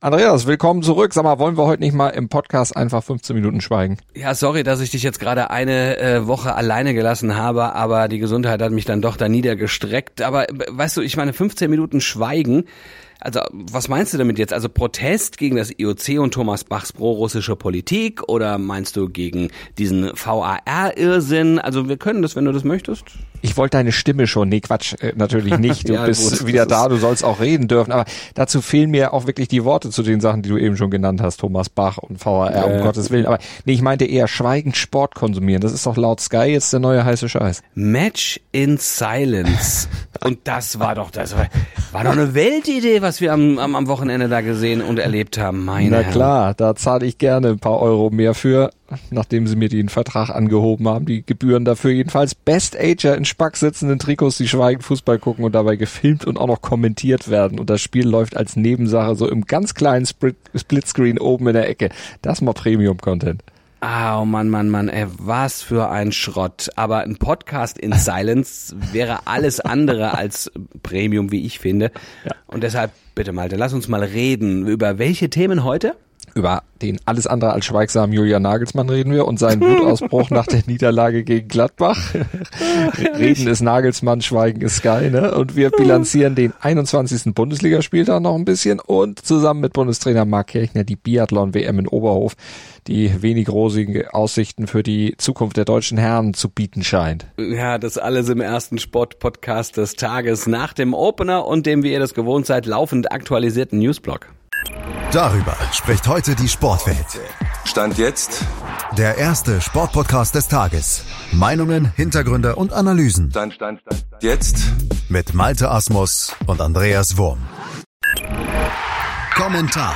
Andreas, willkommen zurück. Sag mal, wollen wir heute nicht mal im Podcast einfach 15 Minuten schweigen? Ja, sorry, dass ich dich jetzt gerade eine äh, Woche alleine gelassen habe, aber die Gesundheit hat mich dann doch da niedergestreckt. Aber äh, weißt du, ich meine, 15 Minuten schweigen, also, was meinst du damit jetzt? Also Protest gegen das IOC und Thomas Bachs pro-russische Politik oder meinst du gegen diesen VAR-Irrsinn? Also, wir können das, wenn du das möchtest. Ich wollte deine Stimme schon. Nee, Quatsch, äh, natürlich nicht. Du ja, bist gut, wieder da, du sollst auch reden dürfen. Aber dazu fehlen mir auch wirklich die Worte zu den Sachen, die du eben schon genannt hast. Thomas Bach und VAR, äh. um Gottes Willen. Aber nee, ich meinte eher schweigend Sport konsumieren. Das ist doch laut Sky jetzt der neue heiße Scheiß. Match in Silence. und das war doch, das war, war doch eine Weltidee, was wir am, am, am Wochenende da gesehen und erlebt haben. Meine Na klar, da zahle ich gerne ein paar Euro mehr für, nachdem sie mir den Vertrag angehoben haben. Die Gebühren dafür jedenfalls Best Ager in Spack sitzenden Trikots, die schweigend Fußball gucken und dabei gefilmt und auch noch kommentiert werden. Und das Spiel läuft als Nebensache so im ganz kleinen Split Splitscreen oben in der Ecke. Das ist mal Premium-Content. Ah, oh Mann, Mann, Mann, ey, was für ein Schrott. Aber ein Podcast in Silence wäre alles andere als Premium, wie ich finde. Ja. Und deshalb, bitte Malte, lass uns mal reden. Über welche Themen heute? Über den alles andere als schweigsamen Julian Nagelsmann reden wir und seinen Wutausbruch nach der Niederlage gegen Gladbach. reden ist Nagelsmann, Schweigen ist Sky, ne? Und wir bilanzieren den 21. Bundesligaspieltag noch ein bisschen und zusammen mit Bundestrainer Marc Kirchner die Biathlon-WM in Oberhof, die wenig rosigen Aussichten für die Zukunft der deutschen Herren zu bieten scheint. Ja, das alles im ersten Sport-Podcast des Tages nach dem Opener und dem, wie ihr das gewohnt seid, laufend aktualisierten Newsblog. Darüber spricht heute die Sportwelt. Stand jetzt der erste Sportpodcast des Tages. Meinungen, Hintergründe und Analysen. Stand, stand, stand, stand. Jetzt mit Malte Asmus und Andreas Wurm. Kommentar.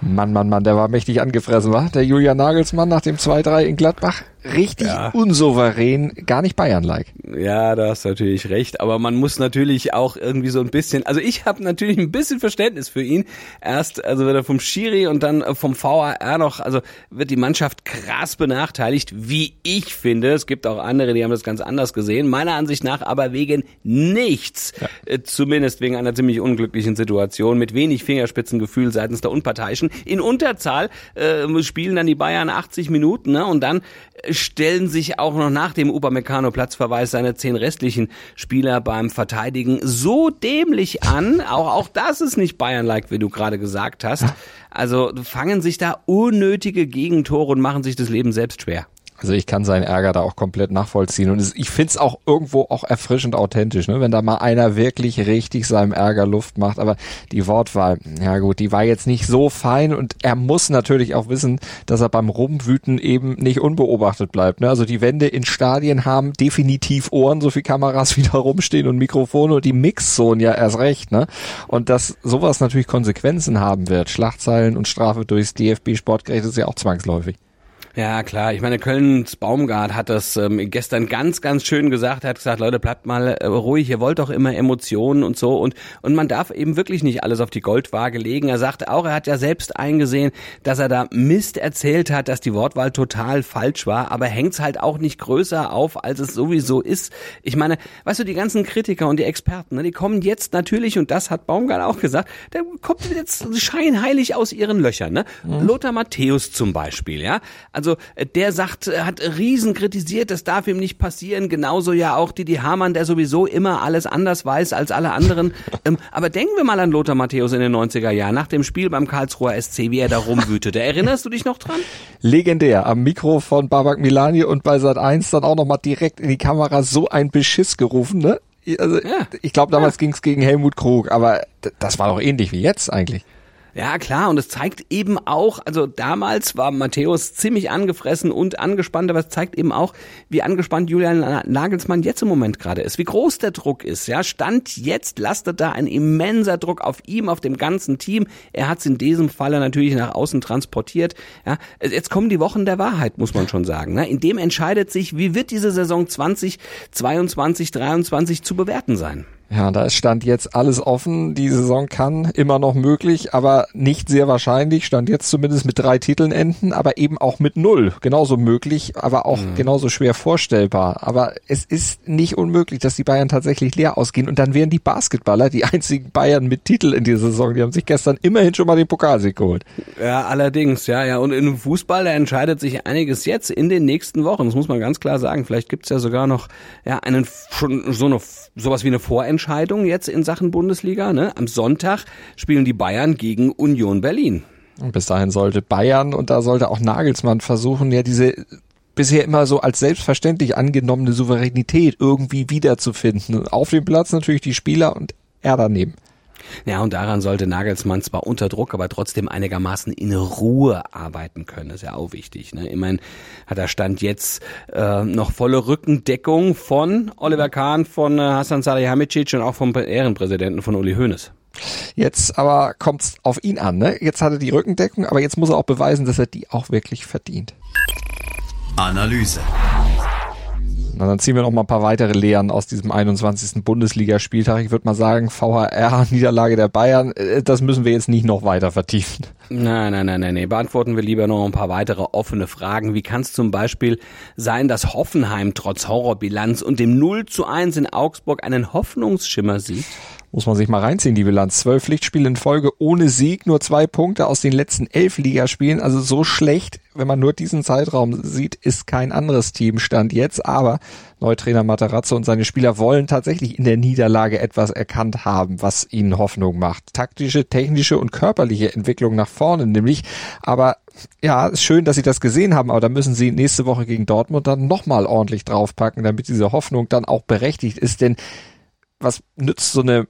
Mann, Mann, Mann, der war mächtig angefressen, war? Der Julian Nagelsmann nach dem 2-3 in Gladbach richtig ja. unsouverän, gar nicht Bayern-like. Ja, da hast du natürlich recht. Aber man muss natürlich auch irgendwie so ein bisschen, also ich habe natürlich ein bisschen Verständnis für ihn. Erst, also wird er vom Schiri und dann vom VAR noch, also wird die Mannschaft krass benachteiligt, wie ich finde. Es gibt auch andere, die haben das ganz anders gesehen. Meiner Ansicht nach aber wegen nichts. Ja. Äh, zumindest wegen einer ziemlich unglücklichen Situation mit wenig Fingerspitzengefühl seitens der Unparteiischen. In Unterzahl äh, spielen dann die Bayern 80 Minuten ne? und dann stellen sich auch noch nach dem Upamecano-Platzverweis seine zehn restlichen Spieler beim Verteidigen so dämlich an. Auch, auch das ist nicht Bayern-like, wie du gerade gesagt hast. Also fangen sich da unnötige Gegentore und machen sich das Leben selbst schwer. Also ich kann seinen Ärger da auch komplett nachvollziehen und ich find's auch irgendwo auch erfrischend authentisch, ne? wenn da mal einer wirklich richtig seinem Ärger Luft macht. Aber die Wortwahl, ja gut, die war jetzt nicht so fein und er muss natürlich auch wissen, dass er beim Rumwüten eben nicht unbeobachtet bleibt. Ne? Also die Wände in Stadien haben definitiv Ohren, so viel Kameras wieder rumstehen und Mikrofone und die Mixzone ja erst recht. Ne? Und dass sowas natürlich Konsequenzen haben wird, Schlagzeilen und Strafe durchs DFB-Sportgericht ist ja auch zwangsläufig. Ja, klar. Ich meine, Kölns Baumgart hat das ähm, gestern ganz, ganz schön gesagt. Er hat gesagt, Leute, bleibt mal äh, ruhig, ihr wollt doch immer Emotionen und so. Und, und man darf eben wirklich nicht alles auf die Goldwaage legen. Er sagte auch, er hat ja selbst eingesehen, dass er da Mist erzählt hat, dass die Wortwahl total falsch war. Aber hängt's halt auch nicht größer auf, als es sowieso ist. Ich meine, weißt du, die ganzen Kritiker und die Experten, ne, die kommen jetzt natürlich, und das hat Baumgart auch gesagt, der kommt jetzt scheinheilig aus ihren Löchern. Ne? Mhm. Lothar Matthäus zum Beispiel, ja. Also also äh, der sagt, äh, hat riesen kritisiert, das darf ihm nicht passieren. Genauso ja auch Didi Hamann, der sowieso immer alles anders weiß als alle anderen. ähm, aber denken wir mal an Lothar Matthäus in den 90er Jahren, nach dem Spiel beim Karlsruher SC, wie er da rumwütete. Erinnerst du dich noch dran? Legendär. Am Mikro von Babak Milani und bei Sat 1 dann auch nochmal direkt in die Kamera so ein Beschiss gerufen, ne? Also, ja. ich glaube, damals ja. ging's gegen Helmut Krug, aber das war doch ähnlich wie jetzt eigentlich. Ja, klar, und es zeigt eben auch, also damals war Matthäus ziemlich angefressen und angespannt, aber es zeigt eben auch, wie angespannt Julian Nagelsmann jetzt im Moment gerade ist, wie groß der Druck ist. Ja, Stand jetzt lastet da ein immenser Druck auf ihm, auf dem ganzen Team. Er hat es in diesem Falle natürlich nach außen transportiert. Ja, jetzt kommen die Wochen der Wahrheit, muss man schon sagen. Ne? In dem entscheidet sich, wie wird diese Saison 2022, 23 zu bewerten sein. Ja, da ist Stand jetzt alles offen. Die Saison kann immer noch möglich, aber nicht sehr wahrscheinlich. Stand jetzt zumindest mit drei Titeln enden, aber eben auch mit null. Genauso möglich, aber auch mhm. genauso schwer vorstellbar. Aber es ist nicht unmöglich, dass die Bayern tatsächlich leer ausgehen. Und dann wären die Basketballer die einzigen Bayern mit Titel in dieser Saison. Die haben sich gestern immerhin schon mal den Pokalsieg geholt. Ja, allerdings, ja, ja. Und im Fußball, da entscheidet sich einiges jetzt in den nächsten Wochen. Das muss man ganz klar sagen. Vielleicht gibt's ja sogar noch ja einen schon so eine sowas wie eine Vorentscheidung jetzt in Sachen Bundesliga. Ne? Am Sonntag spielen die Bayern gegen Union Berlin. Und bis dahin sollte Bayern und da sollte auch Nagelsmann versuchen, ja diese bisher immer so als selbstverständlich angenommene Souveränität irgendwie wiederzufinden. Auf dem Platz natürlich die Spieler und er daneben. Ja, und daran sollte Nagelsmann zwar unter Druck, aber trotzdem einigermaßen in Ruhe arbeiten können. Das ist ja auch wichtig. Ne? Immerhin hat er Stand jetzt äh, noch volle Rückendeckung von Oliver Kahn, von äh, Hassan Salihamidzic und auch vom Ehrenpräsidenten von Uli Hoeneß. Jetzt aber kommt's auf ihn an. Ne? Jetzt hat er die Rückendeckung, aber jetzt muss er auch beweisen, dass er die auch wirklich verdient. Analyse. Na, dann ziehen wir noch mal ein paar weitere Lehren aus diesem 21. Bundesligaspieltag. Ich würde mal sagen, VHR, Niederlage der Bayern, äh, das müssen wir jetzt nicht noch weiter vertiefen. Nein, nein, nein, nein, nein. Beantworten wir lieber noch ein paar weitere offene Fragen. Wie kann es zum Beispiel sein, dass Hoffenheim trotz Horrorbilanz und dem 0 zu 1 in Augsburg einen Hoffnungsschimmer sieht? Muss man sich mal reinziehen, die Bilanz. Zwölf Pflichtspiele in Folge ohne Sieg, nur zwei Punkte aus den letzten elf Ligaspielen. Also so schlecht, wenn man nur diesen Zeitraum sieht, ist kein anderes Team Stand jetzt. Aber Neutrainer Materazzo und seine Spieler wollen tatsächlich in der Niederlage etwas erkannt haben, was ihnen Hoffnung macht. Taktische, technische und körperliche Entwicklung nach vorne nämlich. Aber ja, ist schön, dass sie das gesehen haben, aber da müssen sie nächste Woche gegen Dortmund dann nochmal ordentlich draufpacken, damit diese Hoffnung dann auch berechtigt ist. Denn was nützt so eine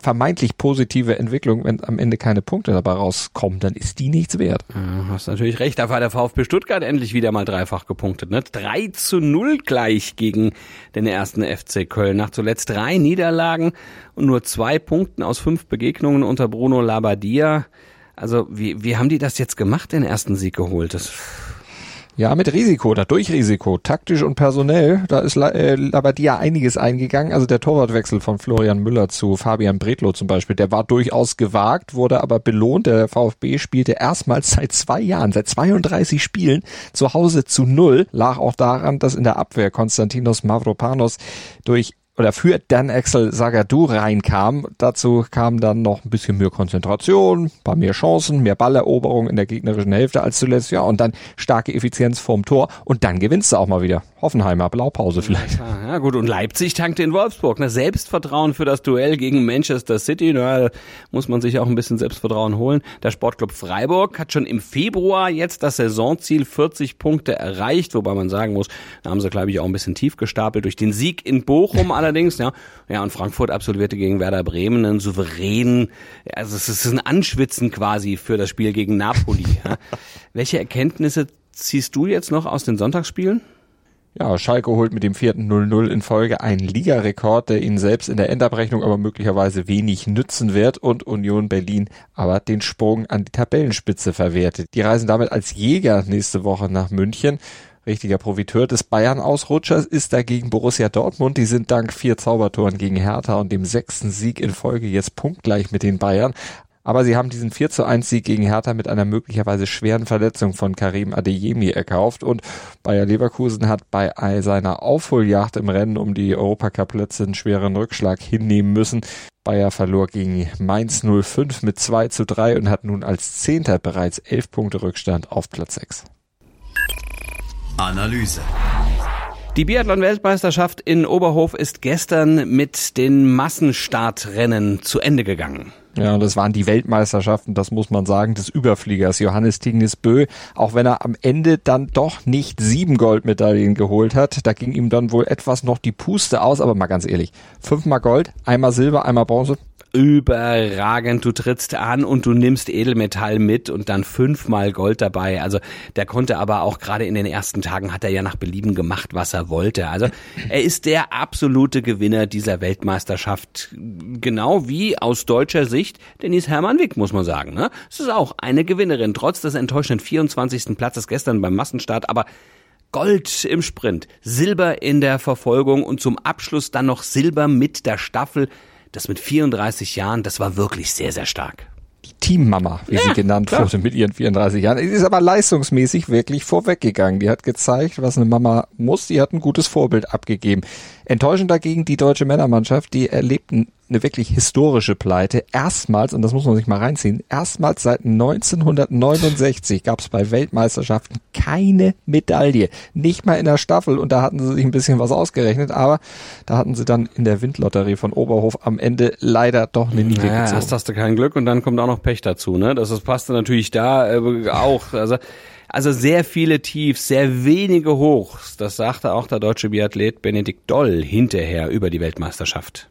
vermeintlich positive Entwicklung, wenn am Ende keine Punkte dabei rauskommen, dann ist die nichts wert. Ja, hast natürlich recht. Da war der VfB Stuttgart endlich wieder mal dreifach gepunktet. Ne? 3 zu 0 gleich gegen den ersten FC Köln. Nach zuletzt drei Niederlagen und nur zwei Punkten aus fünf Begegnungen unter Bruno Labbadia. Also wie, wie haben die das jetzt gemacht, den ersten Sieg geholt? Das ja, mit Risiko, da durch Risiko, taktisch und personell, da ist äh, Labadia einiges eingegangen. Also der Torwartwechsel von Florian Müller zu Fabian Bredlow zum Beispiel, der war durchaus gewagt, wurde aber belohnt. Der VfB spielte erstmals seit zwei Jahren, seit 32 Spielen zu Hause zu Null. Lag auch daran, dass in der Abwehr Konstantinos Mavropanos durch oder für Dan Axel Sagadou reinkam. Dazu kam dann noch ein bisschen mehr Konzentration, paar mehr Chancen, mehr Balleroberung in der gegnerischen Hälfte als zuletzt, ja, und dann starke Effizienz vorm Tor und dann gewinnst du auch mal wieder. Hoffenheimer Blaupause vielleicht. Ja, ja gut, und Leipzig tankte in Wolfsburg. Ne? Selbstvertrauen für das Duell gegen Manchester City. Na, muss man sich auch ein bisschen Selbstvertrauen holen. Der Sportclub Freiburg hat schon im Februar jetzt das Saisonziel 40 Punkte erreicht, wobei man sagen muss, da haben sie, glaube ich, auch ein bisschen tief gestapelt durch den Sieg in Bochum allerdings. Ja, ja und Frankfurt absolvierte gegen Werder Bremen einen souveränen, also es ist ein Anschwitzen quasi für das Spiel gegen Napoli. Ja. Welche Erkenntnisse ziehst du jetzt noch aus den Sonntagsspielen? Ja, Schalke holt mit dem vierten 0-0 in Folge einen Ligarekord, der ihnen selbst in der Endabrechnung aber möglicherweise wenig nützen wird und Union Berlin aber den Sprung an die Tabellenspitze verwertet. Die reisen damit als Jäger nächste Woche nach München. Richtiger Profiteur des Bayern-Ausrutschers ist dagegen Borussia Dortmund. Die sind dank vier Zaubertoren gegen Hertha und dem sechsten Sieg in Folge jetzt punktgleich mit den Bayern. Aber sie haben diesen 4 zu 1 Sieg gegen Hertha mit einer möglicherweise schweren Verletzung von Karim Adeyemi erkauft und Bayer Leverkusen hat bei seiner Aufholjagd im Rennen um die Europacup-Plätze einen schweren Rückschlag hinnehmen müssen. Bayer verlor gegen Mainz 05 mit 2 zu 3 und hat nun als Zehnter bereits 11 Punkte Rückstand auf Platz 6. Analyse. Die Biathlon-Weltmeisterschaft in Oberhof ist gestern mit den Massenstartrennen zu Ende gegangen. Ja, das waren die Weltmeisterschaften, das muss man sagen, des Überfliegers Johannes Tignes Bö, auch wenn er am Ende dann doch nicht sieben Goldmedaillen geholt hat. Da ging ihm dann wohl etwas noch die Puste aus, aber mal ganz ehrlich, fünfmal Gold, einmal Silber, einmal Bronze, überragend. Du trittst an und du nimmst Edelmetall mit und dann fünfmal Gold dabei. Also der konnte aber auch gerade in den ersten Tagen hat er ja nach Belieben gemacht, was er wollte. Also er ist der absolute Gewinner dieser Weltmeisterschaft. Genau wie aus deutscher Sicht Denise Hermann Wick, muss man sagen. Ne? Es ist auch eine Gewinnerin, trotz des enttäuschenden 24. Platzes gestern beim Massenstart. Aber Gold im Sprint, Silber in der Verfolgung und zum Abschluss dann noch Silber mit der Staffel das mit 34 Jahren, das war wirklich sehr, sehr stark. Teammama, wie ja, sie genannt klar. wurde mit ihren 34 Jahren. Sie ist aber leistungsmäßig wirklich vorweggegangen. Die hat gezeigt, was eine Mama muss. Die hat ein gutes Vorbild abgegeben. Enttäuschend dagegen die deutsche Männermannschaft, die erlebten eine wirklich historische Pleite. Erstmals, und das muss man sich mal reinziehen, erstmals seit 1969 gab es bei Weltmeisterschaften keine Medaille. Nicht mal in der Staffel und da hatten sie sich ein bisschen was ausgerechnet, aber da hatten sie dann in der Windlotterie von Oberhof am Ende leider doch eine Niete naja, gezogen. Erst hast du kein Glück und dann kommt auch noch Pech dazu, ne? Das, das passte natürlich da äh, auch. Also also sehr viele Tiefs, sehr wenige Hochs. Das sagte auch der deutsche Biathlet Benedikt Doll hinterher über die Weltmeisterschaft.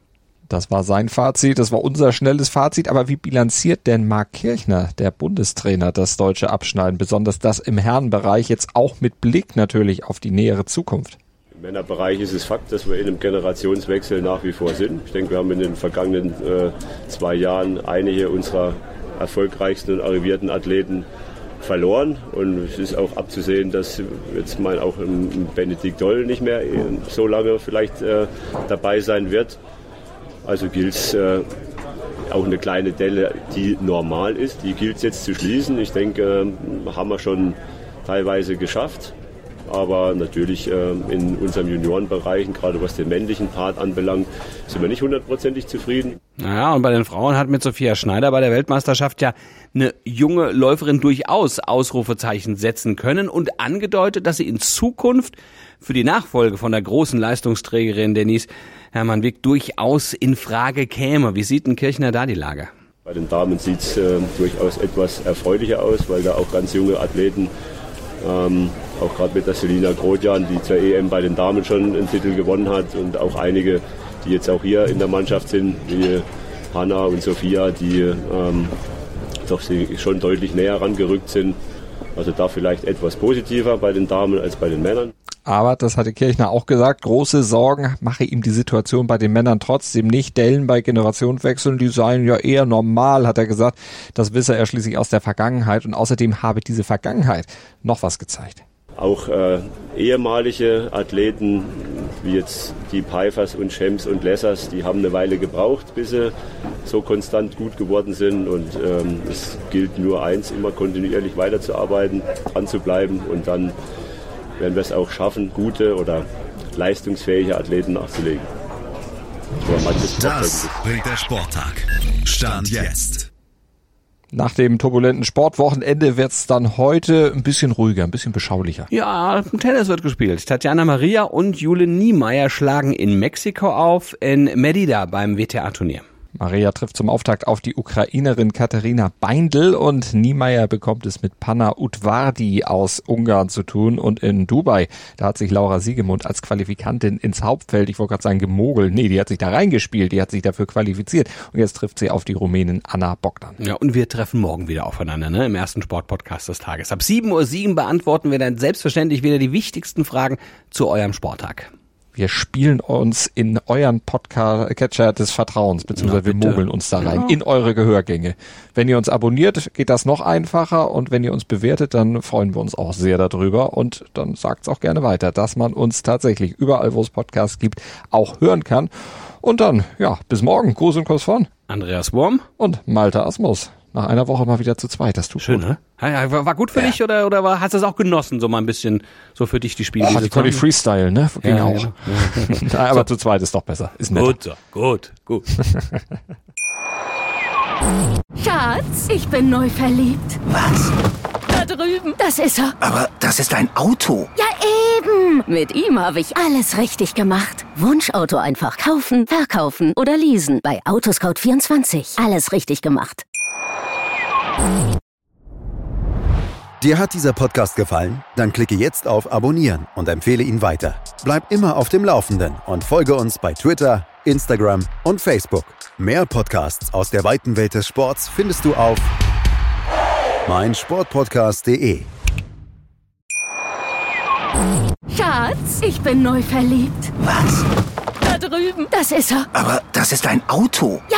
Das war sein Fazit, das war unser schnelles Fazit. Aber wie bilanziert denn Marc Kirchner, der Bundestrainer, das deutsche Abschneiden, besonders das im Herrenbereich, jetzt auch mit Blick natürlich auf die nähere Zukunft? Im Männerbereich ist es Fakt, dass wir in einem Generationswechsel nach wie vor sind. Ich denke, wir haben in den vergangenen äh, zwei Jahren einige unserer erfolgreichsten und arrivierten Athleten verloren. Und es ist auch abzusehen, dass jetzt mal auch Benedikt Doll nicht mehr so lange vielleicht äh, dabei sein wird. Also gilt es äh, auch eine kleine Delle, die normal ist, die gilt es jetzt zu schließen. Ich denke, äh, haben wir schon teilweise geschafft. Aber natürlich äh, in unserem Juniorenbereich, gerade was den männlichen Part anbelangt, sind wir nicht hundertprozentig zufrieden. Naja, und bei den Frauen hat mit Sophia Schneider bei der Weltmeisterschaft ja eine junge Läuferin durchaus Ausrufezeichen setzen können und angedeutet, dass sie in Zukunft für die Nachfolge von der großen Leistungsträgerin Denise Hermann Wick durchaus in Frage käme. Wie sieht ein Kirchner da die Lage? Bei den Damen sieht es äh, durchaus etwas erfreulicher aus, weil da auch ganz junge Athleten ähm, auch gerade mit der Selina Grodjan, die zur EM bei den Damen schon einen Titel gewonnen hat und auch einige, die jetzt auch hier in der Mannschaft sind, wie Hanna und Sophia, die ähm, doch schon deutlich näher rangerückt sind. Also da vielleicht etwas positiver bei den Damen als bei den Männern. Aber, das hatte Kirchner auch gesagt, große Sorgen mache ihm die Situation bei den Männern trotzdem nicht. Dellen bei Generationenwechseln, die seien ja eher normal, hat er gesagt. Das wisse er schließlich aus der Vergangenheit. Und außerdem habe diese Vergangenheit noch was gezeigt. Auch äh, ehemalige Athleten wie jetzt die Peifers und Schems und Lessers, die haben eine Weile gebraucht, bis sie so konstant gut geworden sind. Und ähm, es gilt nur eins, immer kontinuierlich weiterzuarbeiten, dran zu bleiben und dann werden wir es auch schaffen, gute oder leistungsfähige Athleten nachzulegen. Das bringt der Sporttag. Stand jetzt. Nach dem turbulenten Sportwochenende wird es dann heute ein bisschen ruhiger, ein bisschen beschaulicher. Ja, Tennis wird gespielt. Tatjana Maria und Jule Niemeyer schlagen in Mexiko auf, in Merida beim WTA-Turnier. Maria trifft zum Auftakt auf die Ukrainerin Katharina Beindl und Niemeyer bekommt es mit Panna Utvardi aus Ungarn zu tun und in Dubai, da hat sich Laura Siegemund als Qualifikantin ins Hauptfeld, ich wollte gerade sagen gemogelt, nee, die hat sich da reingespielt, die hat sich dafür qualifiziert und jetzt trifft sie auf die Rumänin Anna Bogdan. Ja, und wir treffen morgen wieder aufeinander, ne, im ersten Sportpodcast des Tages. Ab 7.07 Uhr beantworten wir dann selbstverständlich wieder die wichtigsten Fragen zu eurem Sporttag. Wir spielen uns in euren Podcast-Catcher des Vertrauens, beziehungsweise wir mogeln uns da rein, ja. in eure Gehörgänge. Wenn ihr uns abonniert, geht das noch einfacher und wenn ihr uns bewertet, dann freuen wir uns auch sehr darüber und dann sagt's auch gerne weiter, dass man uns tatsächlich überall, wo es Podcasts gibt, auch hören kann. Und dann, ja, bis morgen. Gruß und Kuss von Andreas Wurm und Malte Asmus nach einer Woche mal wieder zu zweit. Das tut Schön, gut. ne? War, war gut für ja. dich oder, oder war, hast du es auch genossen, so mal ein bisschen so für dich die Spiele? Oh, die konnte ich Freestyle, ne? Ging ja, auch. Ja. aber so. zu zweit ist doch besser. Ist netter. Gut, so. gut, gut. Schatz, ich bin neu verliebt. Was? Da drüben. Das ist er. Aber das ist ein Auto. Ja, eben. Mit ihm habe ich alles richtig gemacht. Wunschauto einfach kaufen, verkaufen oder leasen. Bei Autoscout24. Alles richtig gemacht. Dir hat dieser Podcast gefallen? Dann klicke jetzt auf Abonnieren und empfehle ihn weiter. Bleib immer auf dem Laufenden und folge uns bei Twitter, Instagram und Facebook. Mehr Podcasts aus der weiten Welt des Sports findest du auf meinsportpodcast.de. Schatz, ich bin neu verliebt. Was? Da drüben. Das ist er. Aber das ist ein Auto. Ja,